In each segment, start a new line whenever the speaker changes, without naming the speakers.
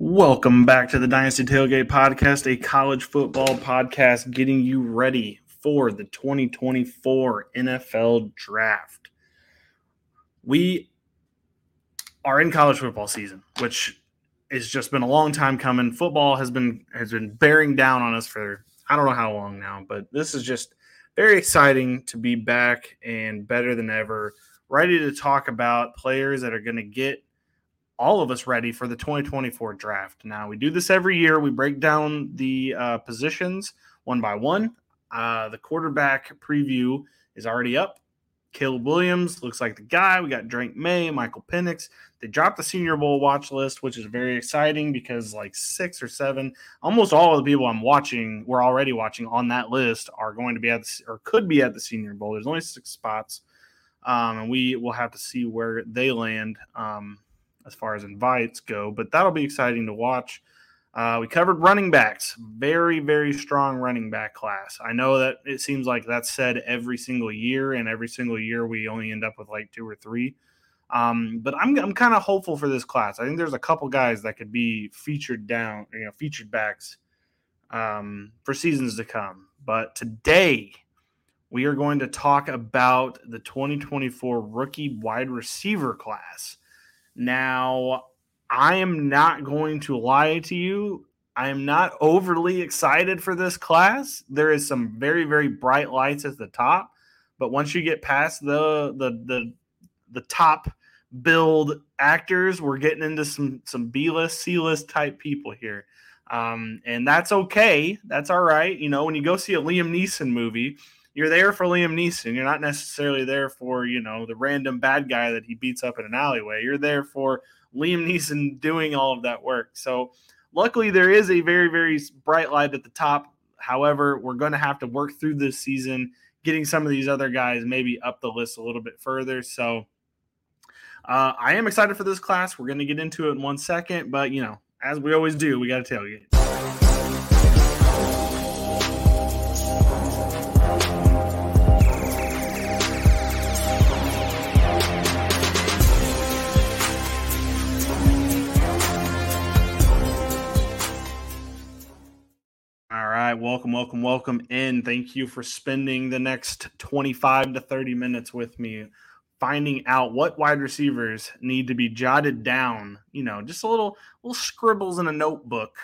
Welcome back to the Dynasty Tailgate Podcast, a college football podcast getting you ready for the 2024 NFL Draft. We are in college football season, which has just been a long time coming. Football has been has been bearing down on us for I don't know how long now, but this is just very exciting to be back and better than ever, ready to talk about players that are going to get all of us ready for the 2024 draft. Now, we do this every year. We break down the uh, positions one by one. Uh, the quarterback preview is already up. Caleb Williams looks like the guy. We got Drake Maye, Michael Penix. They dropped the Senior Bowl watch list, which is very exciting because like six or seven, almost all of the people I'm watching, we're already watching on that list, are going to be at the, or could be at the Senior Bowl. There's only six spots, um, and we will have to see where they land. Um, as far as invites go, but that'll be exciting to watch. Uh, we covered running backs, very, very strong running back class. I know that it seems like that's said every single year, and every single year we only end up with like two or three. Um, but I'm, I'm kind of hopeful for this class. I think there's a couple guys that could be featured down, you know, featured backs um, for seasons to come. But today, we are going to talk about the 2024 rookie wide receiver class. Now, I am not going to lie to you. I am not overly excited for this class. There is some very, very bright lights at the top, but once you get past the the the the top billed actors, we're getting into some some B list, C list type people here. Um, and that's okay. That's all right. You know, when you go see a Liam Neeson movie, you're there for Liam Neeson. You're not necessarily there for, you know, the random bad guy that he beats up in an alleyway. You're there for Liam Neeson doing all of that work. So, luckily, there is a very, very bright light at the top. However, we're going to have to work through this season, getting some of these other guys maybe up the list a little bit further. So, uh, I am excited for this class. We're going to get into it in one second, but you know, as we always do, we got to tailgate. Right, welcome, welcome, welcome in. Thank you for spending the next 25 to 30 minutes with me, finding out what wide receivers need to be jotted down. You know, just a little little scribbles in a notebook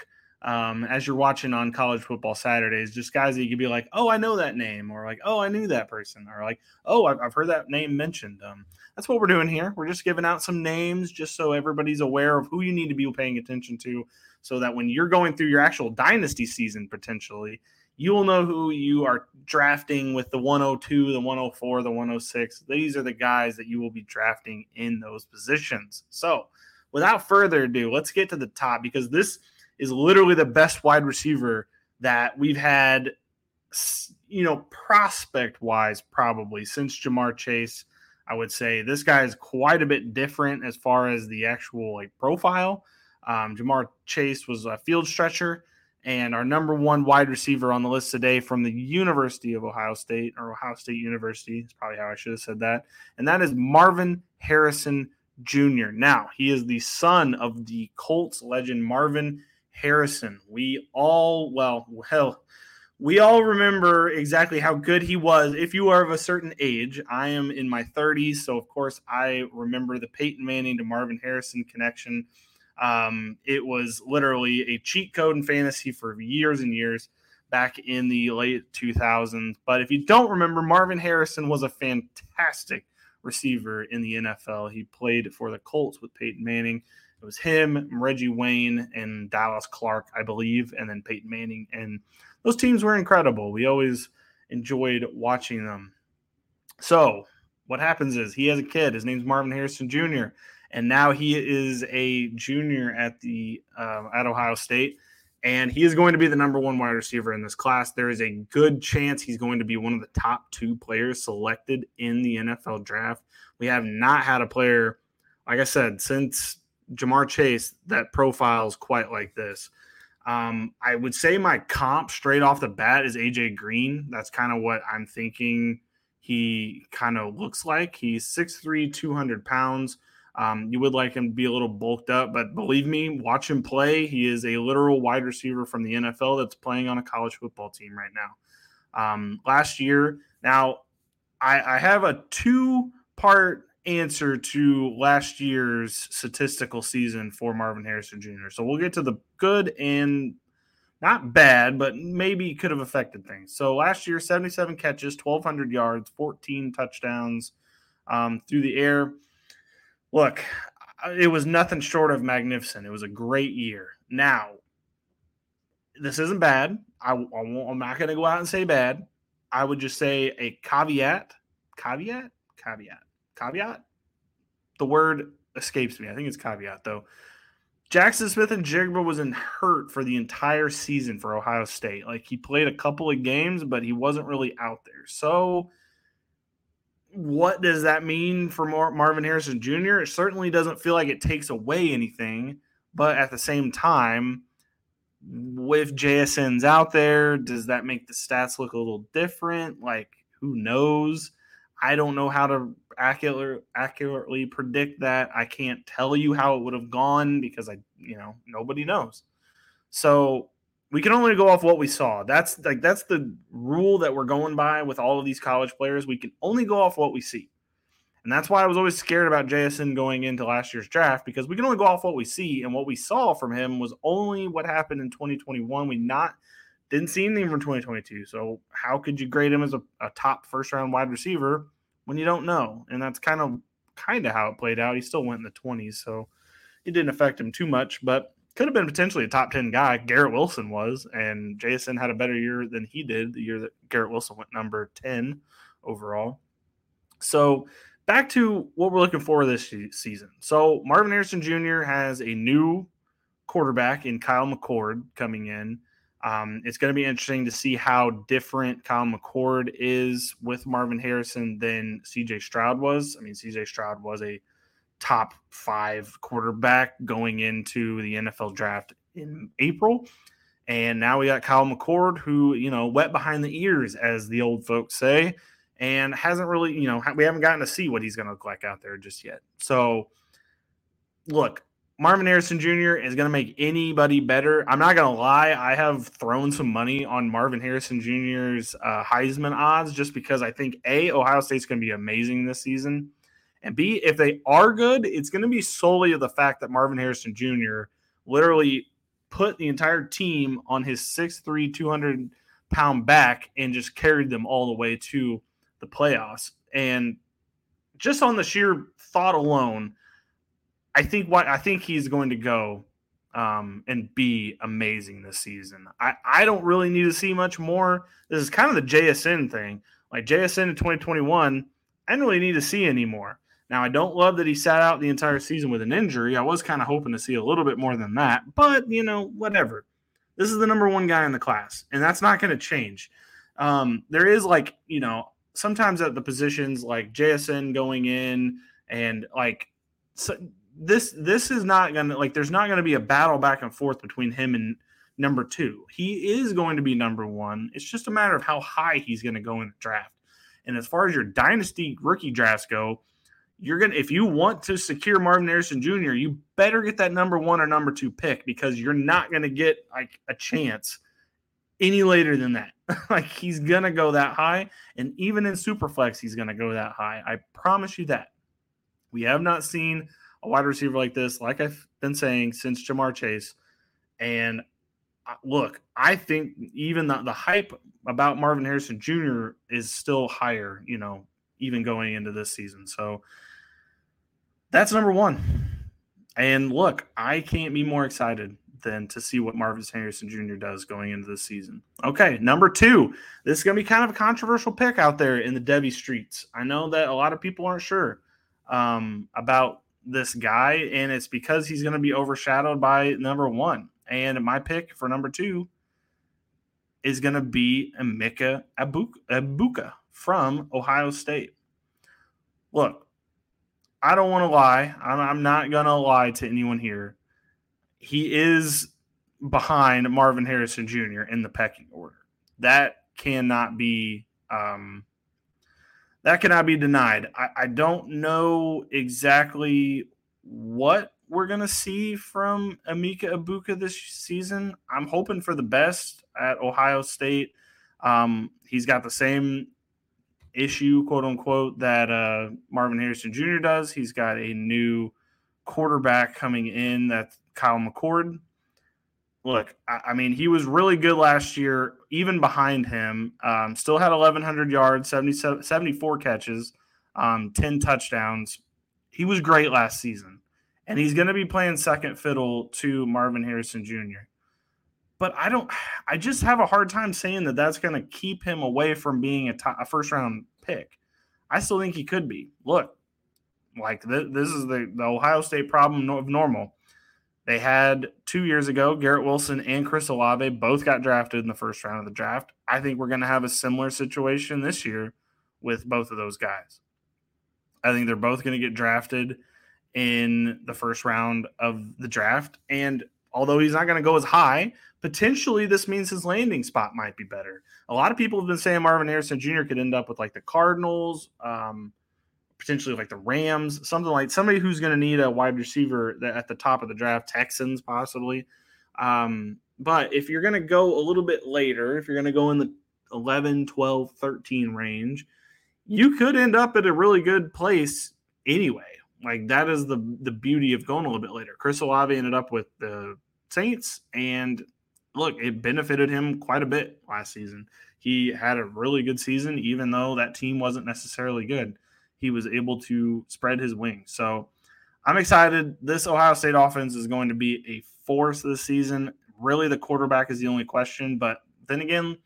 um, as you're watching on college football Saturdays. Just guys that you could be like, oh, I know that name, or like, oh, I knew that person, or like, oh, I've, I've heard that name mentioned. Um, that's what we're doing here. We're just giving out some names just so everybody's aware of who you need to be paying attention to so that when you're going through your actual dynasty season potentially, you will know who you are drafting with the 102, the 104, the 106. These are the guys that you will be drafting in those positions. So, without further ado, let's get to the top because this is literally the best wide receiver that we've had, you know, prospect wise, probably since Ja'Marr Chase. I would say this guy is quite a bit different as far as the actual like profile. Um, Ja'Marr Chase was a field stretcher and our number one wide receiver on the list today from the University of Ohio State or Ohio State University is probably how I should have said that. And that is Marvin Harrison Jr. Now, he is the son of the Colts legend Marvin Harrison. We all, well, well, we all remember exactly how good he was. If you are of a certain age, I am in my 30s, so of course I remember the Peyton Manning to Marvin Harrison connection. Um, it was literally a cheat code in fantasy for years and years back in the late 2000s. But if you don't remember, Marvin Harrison was a fantastic receiver in the NFL. He played for the Colts with Peyton Manning. It was him, Reggie Wayne, and Dallas Clark, I believe, and then Peyton Manning. And those teams were incredible. We always enjoyed watching them. So, what happens is he has a kid. His name's Marvin Harrison Jr and now he is a junior at the uh, at Ohio State, and he is going to be the number one wide receiver in this class. There is a good chance he's going to be one of the top two players selected in the NFL draft. We have not had a player, like I said, since Ja'Marr Chase that profiles quite like this. Um, I would say my comp straight off the bat is AJ Green. That's kind of what I'm thinking he kind of looks like. He's 6'3, 200 pounds. Um, you would like him to be a little bulked up, but believe me, watch him play. He is a literal wide receiver from the NFL that's playing on a college football team right now. Um, last year, now I, I have a two part answer to last year's statistical season for Marvin Harrison Jr. So we'll get to the good and not bad, but maybe could have affected things. So last year, 77 catches, 1,200 yards, 14 touchdowns um, through the air. Look, it was nothing short of magnificent. It was a great year. Now, this isn't bad. I, I am not going to go out and say bad. I would just say a caveat, caveat, caveat, caveat. The word escapes me. I think it's caveat though. Jackson Smith-Njigba was in hurt for the entire season for Ohio State. Like he played a couple of games, but he wasn't really out there. So, what does that mean for Mar- Marvin Harrison Jr.? It certainly doesn't feel like it takes away anything, but at the same time, with JSN's out there, does that make the stats look a little different? Like, who knows? I don't know how to accurately accurately predict that. I can't tell you how it would have gone because I, you know, nobody knows. So we can only go off what we saw. That's like that's the rule that we're going by with all of these college players. We can only go off what we see. And that's why I was always scared about JSN going into last year's draft because we can only go off what we see. And what we saw from him was only what happened in 2021. We not didn't see anything from 2022. So how could you grade him as a, a top first round wide receiver when you don't know? And that's kind of kind of how it played out. He still went in the 20s, so it didn't affect him too much, but could have been potentially a top 10 guy. Garrett Wilson was, and Jason had a better year than he did the year that Garrett Wilson went number 10 overall. So back to what we're looking for this season. So Marvin Harrison Jr. has a new quarterback in Kyle McCord coming in. Um, it's going to be interesting to see how different Kyle McCord is with Marvin Harrison than CJ Stroud was. I mean, CJ Stroud was a top five quarterback going into the NFL draft in April. And now we got Kyle McCord, who, you know, wet behind the ears, as the old folks say and hasn't really, you know, we haven't gotten to see what he's going to look like out there just yet. So, look, Marvin Harrison Jr. is going to make anybody better. I'm not going to lie. I have thrown some money on Marvin Harrison Jr.'s uh, Heisman odds just because I think A, Ohio State's going to be amazing this season. And B, if they are good, it's going to be solely of the fact that Marvin Harrison Jr. literally put the entire team on his 6'3, 200 pound back and just carried them all the way to the playoffs. And just on the sheer thought alone, I think what I think he's going to go um, and be amazing this season. I, I don't really need to see much more. This is kind of the JSN thing. Like JSN in 2021, I don't really need to see anymore. Now, I don't love that he sat out the entire season with an injury. I was kind of hoping to see a little bit more than that, but you know, whatever. This is the number one guy in the class, and that's not going to change. Um, there is like, you know, sometimes at the positions like JSN going in and like so this this is not gonna like there's not gonna be a battle back and forth between him and number two. He is going to be number one. It's just a matter of how high he's gonna go in the draft. And as far as your dynasty rookie drafts go, you're gonna if you want to secure Marvin Harrison Jr., you better get that number one or number two pick because you're not gonna get like a chance any later than that. like he's gonna go that high, and even in Superflex, he's gonna go that high. I promise you that. We have not seen a wide receiver like this, like I've been saying since Ja'Marr Chase. And uh, look, I think even the, the hype about Marvin Harrison Jr. is still higher, you know, even going into this season. So that's number one. And look, I can't be more excited than to see what Marvin Harrison Jr. does going into the season. Okay, number two. This is going to be kind of a controversial pick out there in the Debbie streets. I know that a lot of people aren't sure um, about this guy, and it's because he's going to be overshadowed by number one. And my pick for number two is going to be Emeka Egbuka from Ohio State. Look, I don't want to lie. I'm, I'm not going to lie to anyone here he is behind Marvin Harrison Jr. in the pecking order. That cannot be um, that cannot be denied. I, I don't know exactly what we're going to see from Emeka Egbuka this season. I'm hoping for the best at Ohio State. Um, he's got the same issue, quote unquote, that uh, Marvin Harrison Jr. does. He's got a new quarterback coming in that's Kyle McCord. Look, I, I mean, he was really good last year, even behind him. Um, still had 1,100 yards, 74 catches, um, 10 touchdowns. He was great last season. And he's going to be playing second fiddle to Marvin Harrison Jr but I don't. I just have a hard time saying that that's going to keep him away from being a, top, a first round pick. I still think he could be. Look, like th- this is the, the Ohio State problem of normal. They had two years ago, Garrett Wilson and Chris Olave both got drafted in the first round of the draft. I think we're going to have a similar situation this year with both of those guys. I think they're both going to get drafted in the first round of the draft. And although he's not going to go as high, potentially this means his landing spot might be better. A lot of people have been saying Marvin Harrison Jr. could end up with like the Cardinals, um, potentially like the Rams, something like somebody who's going to need a wide receiver at the top of the draft, Texans possibly. Um, but if you're going to go a little bit later, if you're going to go in the 11, 12, 13 range, you could end up at a really good place anyway. Like that is the the beauty of going a little bit later. Chris Olave ended up with the Saints, and look, it benefited him quite a bit last season. He had a really good season, even though that team wasn't necessarily good. He was able to spread his wings. So I'm excited. This Ohio State offense is going to be a force this season. Really, the quarterback is the only question. But then again,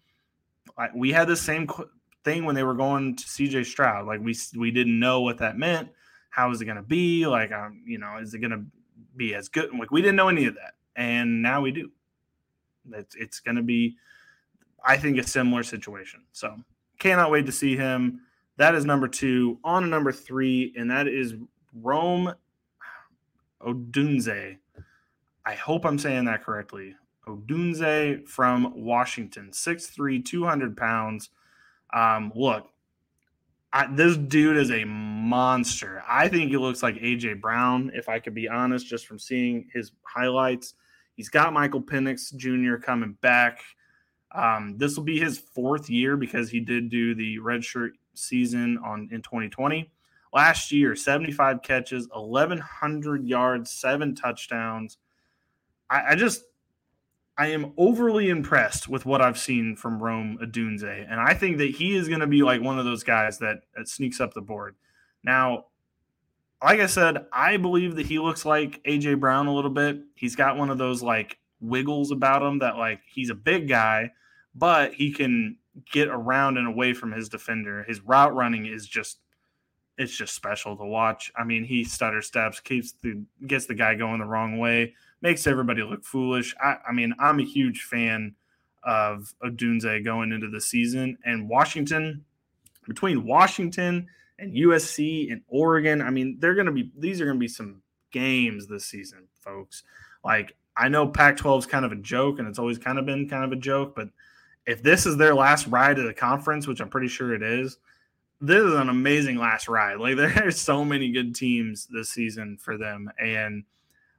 we had the same thing when they were going to CJ Stroud. Like we we didn't know what that meant. How is it going to be? Like, um, you know, is it going to be as good? Like we didn't know any of that, and now we do. It's it's going to be, I think, a similar situation. So cannot wait to see him. That is number two. On number three, and that is Rome Odunze. I hope I'm saying that correctly. Odunze from Washington, 6'3, 200 pounds. Um, look, I, this dude is a monster. I think he looks like AJ Brown, if I could be honest, just from seeing his highlights. He's got Michael Penix Jr. coming back. Um, this will be his fourth year because he did do the redshirt season on in 2020. Last year, 75 catches, 1,100 yards, seven touchdowns. I, I just, I am overly impressed with what I've seen from Rome Odunze, and I think that he is going to be like one of those guys that, that sneaks up the board. Now, like I said, I believe that he looks like AJ Brown a little bit. He's got one of those like wiggles about him that like he's a big guy, but he can get around and away from his defender. His route running is just it's just special to watch. I mean, he stutter steps, keeps the gets the guy going the wrong way, makes everybody look foolish. I, I mean, I'm a huge fan of Odunze going into the season and Washington. Between Washington and USC and Oregon. I mean, they're going to be these are going to be some games this season, folks. Like I know Pac-12 is kind of a joke, and it's always kind of been kind of a joke, but if this is their last ride of the conference, which I'm pretty sure it is, this is an amazing last ride. Like there's so many good teams this season for them, and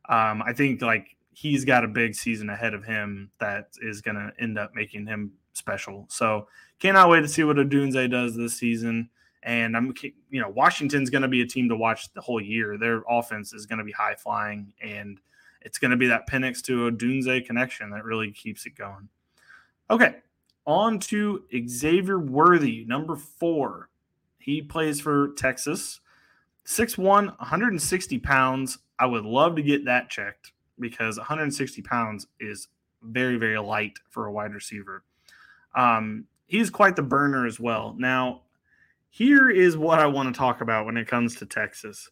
um, I think like he's got a big season ahead of him that is going to end up making him special. So cannot wait to see what Odunze does this season. And I'm, you know, Washington's going to be a team to watch the whole year. Their offense is going to be high flying, and it's going to be that Penix to Odunze connection that really keeps it going. Okay, on to Xavier Worthy, number four. He plays for Texas. 6'1, 160 pounds. I would love to get that checked because 160 pounds is very, very light for a wide receiver. Um, he's quite the burner as well. Now, here is what I want to talk about when it comes to Texas.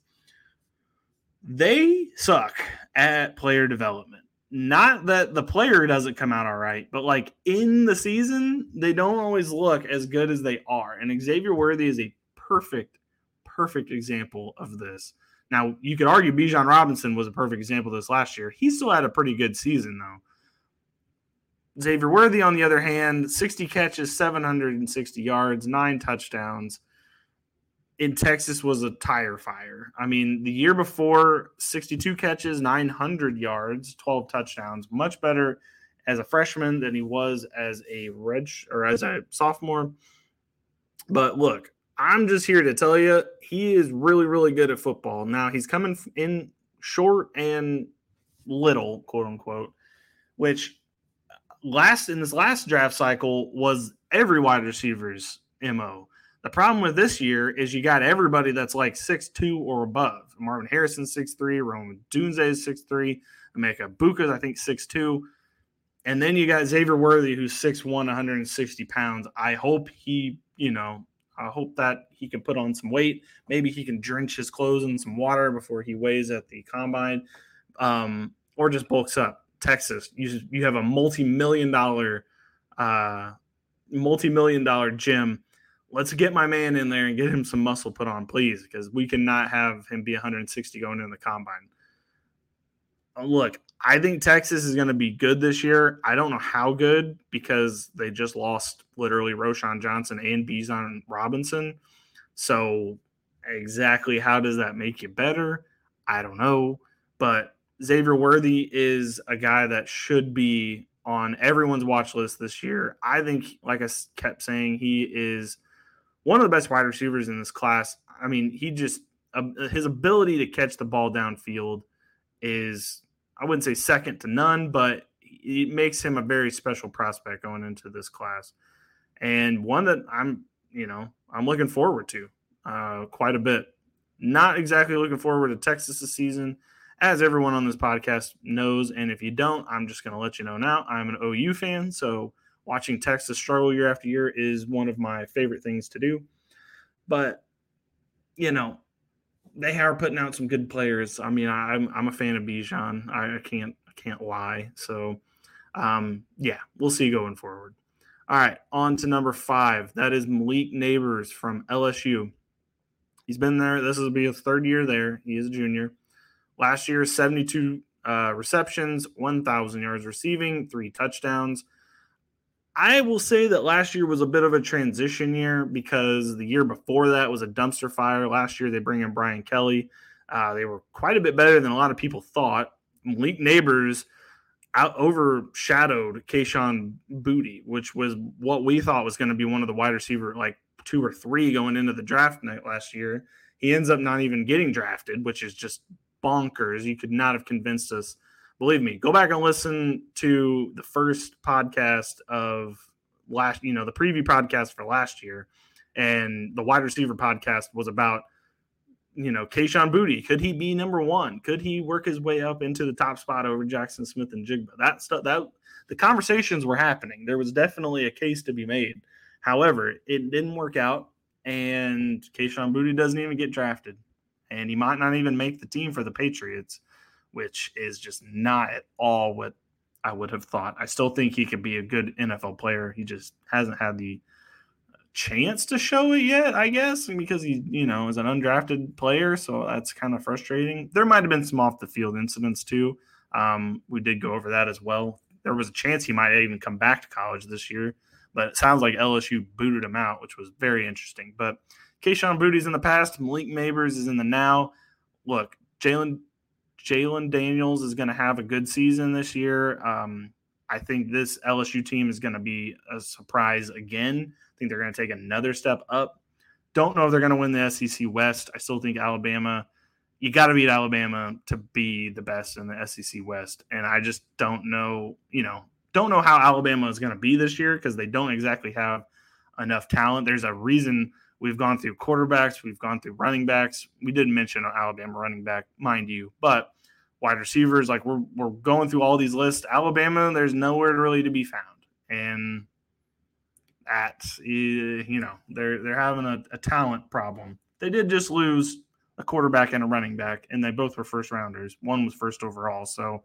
They suck at player development. Not that the player doesn't come out all right, but like in the season, they don't always look as good as they are. And Xavier Worthy is a perfect, perfect example of this. Now, you could argue Bijan Robinson was a perfect example of this last year. He still had a pretty good season, though. Xavier Worthy, on the other hand, 60 catches, 760 yards, nine touchdowns in Texas was a tire fire. I mean, the year before, 62 catches, 900 yards, 12 touchdowns, much better as a freshman than he was as a red or as a sophomore. But look, I'm just here to tell you he is really, really good at football. Now he's coming in short and little, quote unquote, which uh, last in this last draft cycle was every wide receiver's MO. The problem with this year is you got everybody that's like six two or above. Marvin Harrison six three, Rome Odunze is six three, Emeka Egbuka I think six two, and then you got Xavier Worthy who's six one, 160 pounds. I hope he, you know, I hope that he can put on some weight. Maybe he can drench his clothes in some water before he weighs at the combine, um, or just bulks up. Texas, you you have a multi million dollar, uh, multi million dollar gym let's get my man in there and get him some muscle put on, please, because we cannot have him be 160 going in the combine. Uh, look, I think Texas is going to be good this year. I don't know how good because they just lost literally Roschon Johnson and Bijan Robinson. So, exactly how does that make you better? I don't know. But Xavier Worthy is a guy that should be on everyone's watch list this year. I think, like I kept saying, he is one of the best wide receivers in this class. I mean, he just uh, his ability to catch the ball downfield is I wouldn't say second to none, but it makes him a very special prospect going into this class, and one that I'm you know I'm looking forward to uh, quite a bit. Not exactly looking forward to Texas this season, as everyone on this podcast knows. And if you don't, I'm just going to let you know now. I'm an OU fan, so watching Texas struggle year after year is one of my favorite things to do. But you know, they are putting out some good players. I mean, I'm I'm a fan of Bijan. I, I can't I can't lie. So, um, yeah, we'll see going forward. All right, on to number five. That is Malik Nabers from LSU. He's been there. This will be his third year there. He is a junior. Last year, 72 uh, receptions, 1,000 yards receiving, three touchdowns. I will say that last year was a bit of a transition year because the year before that was a dumpster fire. Last year they bring in Brian Kelly. Uh, they were quite a bit better than a lot of people thought. Malik Nabers out overshadowed Kayshon Boutte, which was what we thought was going to be one of the wide receiver, like two or three going into the draft night last year. He ends up not even getting drafted, which is just bonkers. You could not have convinced us believe me, go back and listen to the first podcast of last, you know, the preview podcast for last year. And the wide receiver podcast was about, you know, Kayshon Boutte. Could he be number one? Could he work his way up into the top spot over Jackson Smith-Njigba? That stuff that the conversations were happening. There was definitely a case to be made. However, it didn't work out, and Kayshon Boutte doesn't even get drafted, and he might not even make the team for the Patriots which is just not at all what I would have thought. I still think he could be a good NFL player. He just hasn't had the chance to show it yet, I guess, because he, you know, is an undrafted player. So that's kind of frustrating. There might have been some off the field incidents too. Um, we did go over that as well. There was a chance he might even come back to college this year, but it sounds like LSU booted him out, which was very interesting. But Kayshon Boutte's in the past, Malik Nabers is in the now. Look, Jalen Jalon Daniels is going to have a good season this year. Um, I think this LSU team is going to be a surprise again. I think they're going to take another step up. Don't know if they're going to win the SEC West. I still think Alabama, you got to beat Alabama to be the best in the SEC West. And I just don't know, you know, don't know how Alabama is going to be this year because they don't exactly have enough talent. There's a reason we've gone through quarterbacks, we've gone through running backs. We didn't mention Alabama running back, mind you, but wide receivers. Like we're we're going through all these lists. Alabama, there's nowhere really to be found, and at you know they're they're having a, a talent problem. They did just lose a quarterback and a running back, and they both were first rounders. One was first overall, so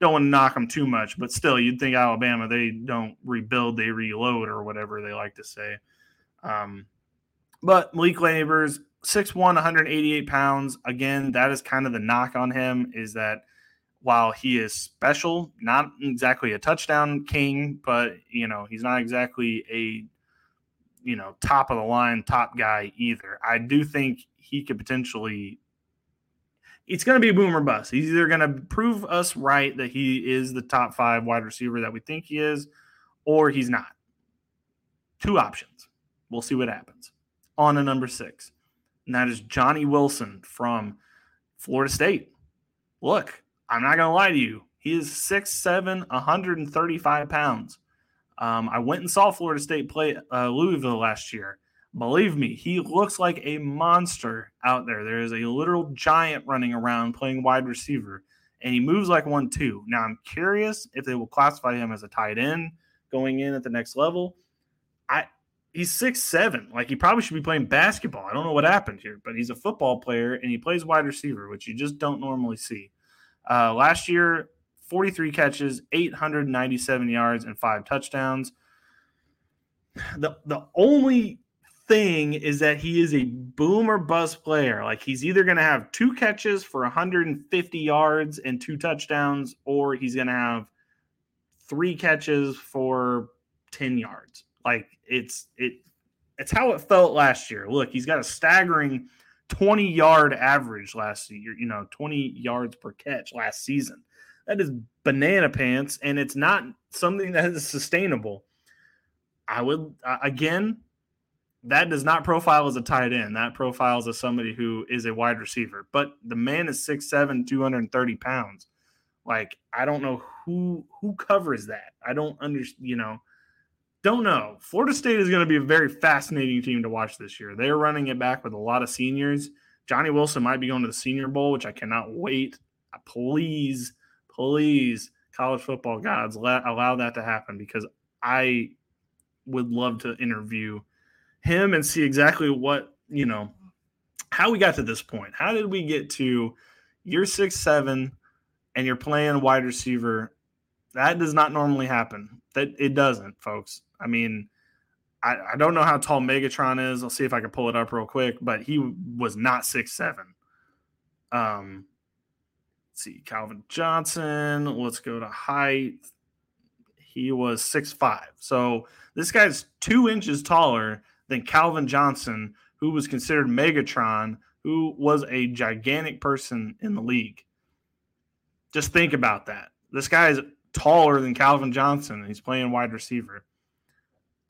don't want to knock them too much, but still, you'd think Alabama they don't rebuild, they reload, or whatever they like to say. Um, but Malik Nabers, 6'1, 188 pounds. Again, that is kind of the knock on him is that while he is special, not exactly a touchdown king, but you know, he's not exactly a you know, top of the line, top guy either. I do think he could potentially. It's going to be a boomer bust. He's either going to prove us right that he is the top five wide receiver that we think he is, or he's not. Two options. We'll see what happens. On to number six, and that is Johnny Wilson from Florida State. Look, I'm not going to lie to you. He is 6'7, 135 pounds. Um, I went and saw Florida State play uh, Louisville last year. Believe me, he looks like a monster out there. There is a literal giant running around playing wide receiver, and he moves like one too. Now, I'm curious if they will classify him as a tight end going in at the next level. I he's six seven. Like he probably should be playing basketball. I don't know what happened here, but he's a football player and he plays wide receiver, which you just don't normally see. Uh, last year, 43 catches, 897 yards, and five touchdowns. The the only thing is that he is a boom or bust player. Like he's either going to have two catches for 150 yards and two touchdowns, or he's going to have three catches for 10 yards. Like it's it it's how it felt last year. Look, he's got a staggering 20 yard average last year, you know, 20 yards per catch last season. That is banana pants, and it's not something that is sustainable. I would, again, that does not profile as a tight end. That profiles as somebody who is a wide receiver. But the man is 6'7, 230 pounds. Like, I don't know who who covers that. I don't understand, you know. Don't know. Florida State is going to be a very fascinating team to watch this year. They're running it back with a lot of seniors. Johnny Wilson might be going to the Senior Bowl, which I cannot wait. Please please, college football gods, let, allow that to happen because I would love to interview him and see exactly what, you know, how we got to this point. How did we get to you're six seven and you're playing wide receiver? That does not normally happen. That it doesn't, folks. I mean, I, I don't know how tall Megatron is. I'll see if I can pull it up real quick, but he was not six seven. Um, see, Calvin Johnson. Let's go to height. He was six five. So this guy's two inches taller than Calvin Johnson, who was considered Megatron, who was a gigantic person in the league. Just think about that. This guy is taller than Calvin Johnson. And he's playing wide receiver.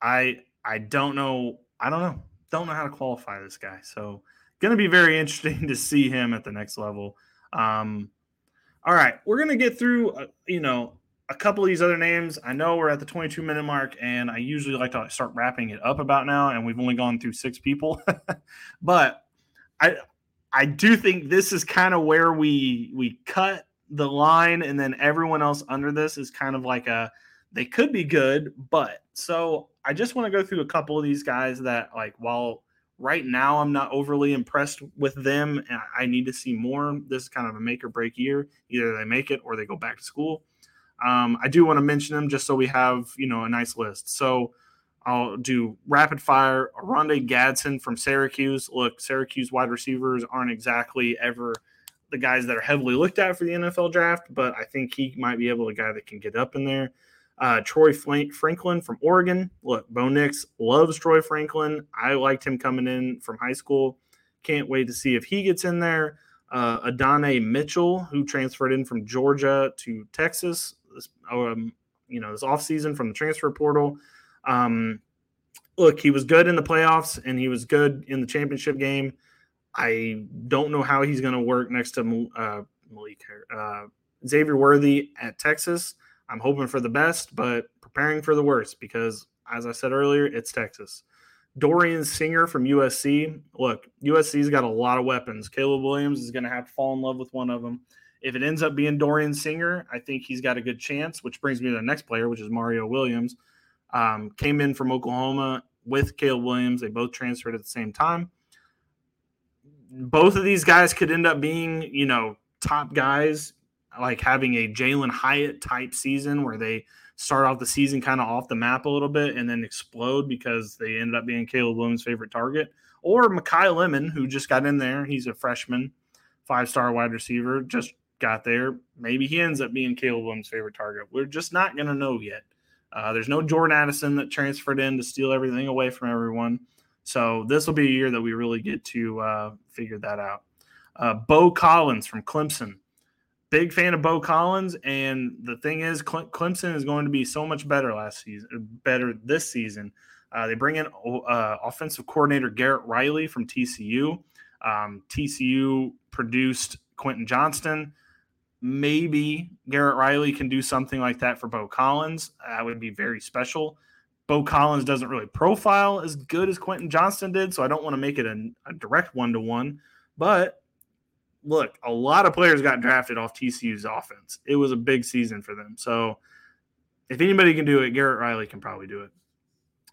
I I don't know. I don't know. Don't know how to qualify this guy. So going to be very interesting to see him at the next level. Um, all right, we're gonna get through. Uh, you know, a couple of these other names. I know we're at the 22 minute mark, and I usually like to start wrapping it up about now, and we've only gone through six people, but I I do think this is kind of where we we cut the line, and then everyone else under this is kind of like a they could be good, but so I just want to go through a couple of these guys that like while Right now, I'm not overly impressed with them. and I need to see more. This is kind of a make or break year. Either they make it or they go back to school. Um, I do want to mention them just so we have you know a nice list. So I'll do rapid fire. Oronde Gadsden from Syracuse. Look, Syracuse wide receivers aren't exactly ever the guys that are heavily looked at for the NFL draft, but I think he might be able to guy that can get up in there. Uh, Troy Franklin from Oregon. Look, Bo Nix loves Troy Franklin. I liked him coming in from high school. Can't wait to see if he gets in there. Uh, Adonai Mitchell, who transferred in from Georgia to Texas, this, um, you know, this offseason from the transfer portal. Um, look, he was good in the playoffs and he was good in the championship game. I don't know how he's going to work next to uh, Malik, uh, Xavier Worthy at Texas. I'm hoping for the best, but preparing for the worst because, as I said earlier, it's Texas. Dorian Singer from USC. Look, USC's got a lot of weapons. Caleb Williams is going to have to fall in love with one of them. If it ends up being Dorian Singer, I think he's got a good chance, which brings me to the next player, which is Mario Williams. Um, came in from Oklahoma with Caleb Williams. They both transferred at the same time. Both of these guys could end up being, you know, top guys like having a Jalin Hyatt type season where they start off the season kind of off the map a little bit and then explode because they ended up being Caleb Williams' favorite target. Or Makai Lemon, who just got in there. He's a freshman, five star wide receiver, just got there. Maybe he ends up being Caleb Williams' favorite target. We're just not going to know yet. Uh, there's no Jordan Addison that transferred in to steal everything away from everyone. So this will be a year that we really get to uh, figure that out. Uh, Beaux Collins from Clemson. Big fan of Beaux Collins, and the thing is, Clemson is going to be so much better last season, better this season. Uh, they bring in uh, offensive coordinator Garrett Riley from TCU. Um, TCU produced Quentin Johnston. Maybe Garrett Riley can do something like that for Beaux Collins. That would be very special. Beaux Collins doesn't really profile as good as Quentin Johnston did, so I don't want to make it a, a direct one to one. But look, a lot of players got drafted off TCU's offense. It was a big season for them. So if anybody can do it, Garrett Riley can probably do it.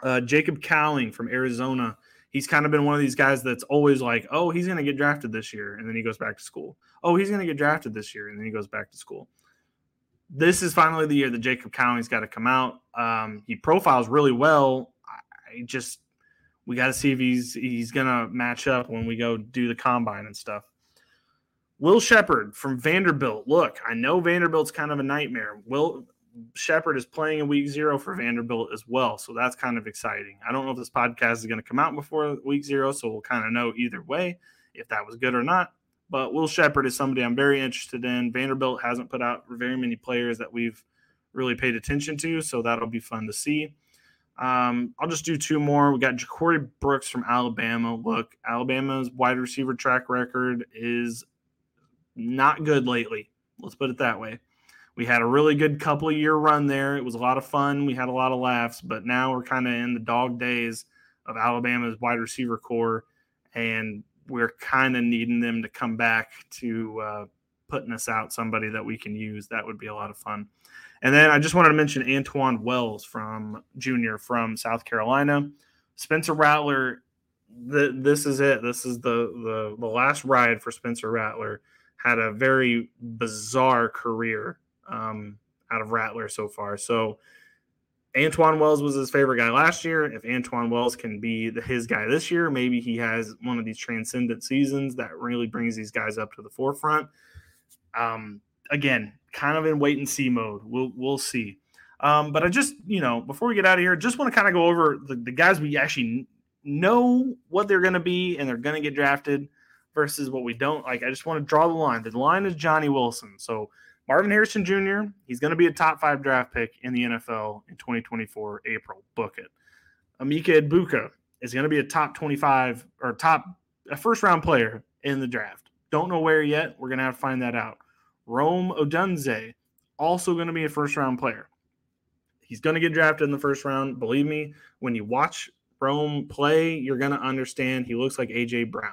Uh, Jacob Cowing from Arizona. He's kind of been one of these guys that's always like, oh, he's going to get drafted this year. And then he goes back to school. Oh, he's going to get drafted this year. And then he goes back to school this is finally the year that Jacob Cowing's got to come out. Um, he profiles really well. I just we got to see if he's he's gonna match up when we go do the combine and stuff. Will Sheppard from Vanderbilt. Look, I know Vanderbilt's kind of a nightmare. Will Sheppard is playing in week zero for Vanderbilt as well, so that's kind of exciting. I don't know if this podcast is going to come out before week zero, so we'll kind of know either way if that was good or not. But Will Sheppard is somebody I'm very interested in. Vanderbilt hasn't put out very many players that we've really paid attention to, so that'll be fun to see. Um, I'll just do two more. We got Ja'Corey Brooks from Alabama. Look, Alabama's wide receiver track record is not good lately. Let's put it that way. We had a really good couple of year run there. It was a lot of fun. We had a lot of laughs, but now we're kind of in the dog days of Alabama's wide receiver corps. And we're kind of needing them to come back to uh, putting us out somebody that we can use. That would be a lot of fun. And then I just wanted to mention Antwane Wells from Junior from South Carolina. Spencer Rattler, the, this is it. This is the, the the last ride for Spencer Rattler. Had a very bizarre career um, out of Rattler so far. So Antwane Wells was his favorite guy last year. If Antwane Wells can be the, his guy this year, maybe he has one of these transcendent seasons that really brings these guys up to the forefront. Um, again, kind of in wait and see mode. We'll we'll see. Um, but I just you know before we get out of here, just want to kind of go over the, the guys we actually know what they're going to be and they're going to get drafted versus what we don't. Like I just want to draw the line. The line is Johnny Wilson. So Marvin Harrison Jr., he's going to be a top five draft pick in the NFL in 2024, April. Book it. Emeka Egbuka is going to be a top 25 or top, a first round player in the draft. Don't know where yet. We're going to have to find that out. Rome Odunze, also going to be a first round player. He's going to get drafted in the first round. Believe me, when you watch Rome play, you're going to understand he looks like A.J. Brown.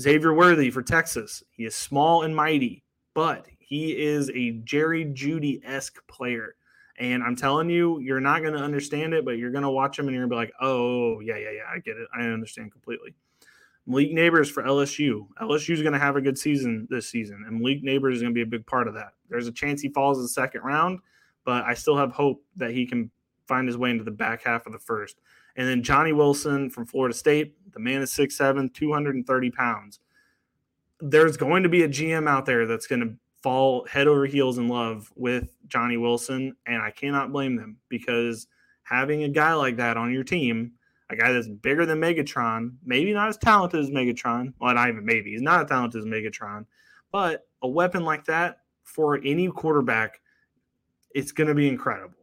Xavier Worthy for Texas. He is small and mighty, but he is a Jerry Jeudy esque player. And I'm telling you, you're not going to understand it, but you're going to watch him and you're going to be like, oh, yeah, yeah, yeah, I get it. I understand completely. Malik Nabers for LSU. LSU is going to have a good season this season, and Malik Nabers is going to be a big part of that. There's a chance he falls in the second round, but I still have hope that he can find his way into the back half of the first. And then Johnny Wilson from Florida State. The man is 6'7, 230 pounds. There's going to be a GM out there that's going to fall head over heels in love with Johnny Wilson, and I cannot blame them because having a guy like that on your team, a guy that's bigger than Megatron, maybe not as talented as Megatron, well, not even maybe, he's not as talented as Megatron, but a weapon like that for any quarterback, it's going to be incredible.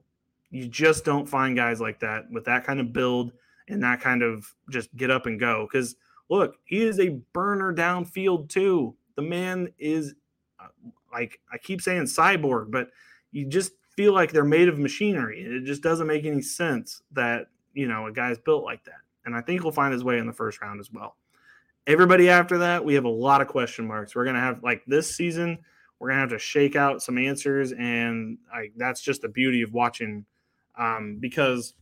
You just don't find guys like that with that kind of build and that kind of just get up and go. Because look, he is a burner downfield too. The man is uh, like I keep saying cyborg, but you just feel like they're made of machinery. It just doesn't make any sense that, you know, a guy's built like that. And I think he'll find his way in the first round as well. Everybody after that, we have a lot of question marks. We're going to have like this season, we're going to have to shake out some answers. And I, that's just the beauty of watching um, because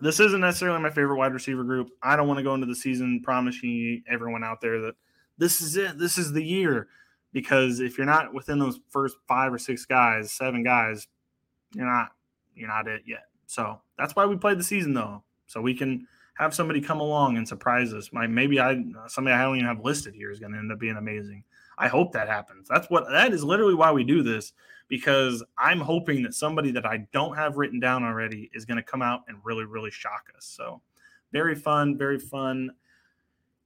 this isn't necessarily my favorite wide receiver group. I don't want to go into the season promising everyone out there that this is it. This is the year because if you're not within those first five or six guys, seven guys, you're not you're not it yet. So that's why we played the season though, so we can have somebody come along and surprise us. Maybe I somebody I don't even have listed here is going to end up being amazing. I hope that happens. That's what that is literally why we do this because I'm hoping that somebody that I don't have written down already is going to come out and really, really shock us. So, very fun, very fun.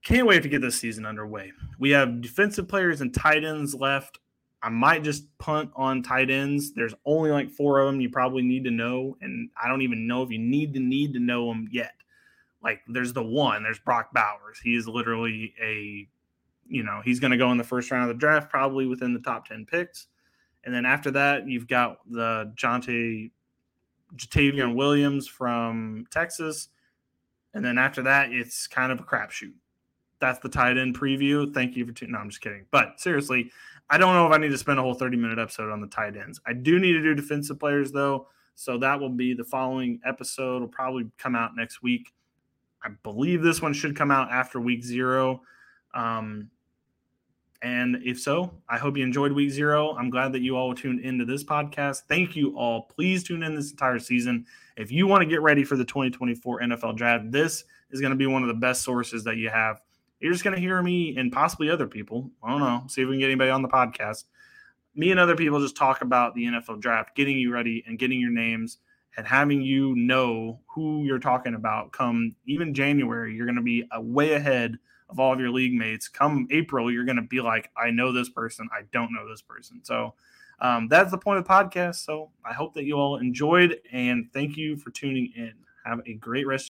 Can't wait to get this season underway. We have defensive players and tight ends left. I might just punt on tight ends. There's only like four of them you probably need to know, and I don't even know if you need to need to know them yet. Like there's the one, there's Brock Bowers. He is literally a, you know, he's going to go in the first round of the draft, probably within the top ten picks. And then after that, you've got the Jonte Jatavian Williams from Texas. And then after that, it's kind of a crapshoot. That's the tight end preview. Thank you for tuning. No, I'm just kidding. But seriously, I don't know if I need to spend a whole 30 minute episode on the tight ends. I do need to do defensive players though. So that will be the following episode. Will probably come out next week. I believe this one should come out after week zero. Um, and if so, I hope you enjoyed week zero. I'm glad that you all tuned into this podcast. Thank you all. Please tune in this entire season. If you want to get ready for the 2024 NFL draft, this is going to be one of the best sources that you have. You're just going to hear me and possibly other people. I don't know. See if we can get anybody on the podcast. Me and other people just talk about the NFL draft, getting you ready and getting your names and having you know who you're talking about come even January. You're going to be way ahead of all of your league mates. Come April, you're going to be like, I know this person, I don't know this person. So um, that's the point of the podcast. So I hope that you all enjoyed and thank you for tuning in. Have a great rest.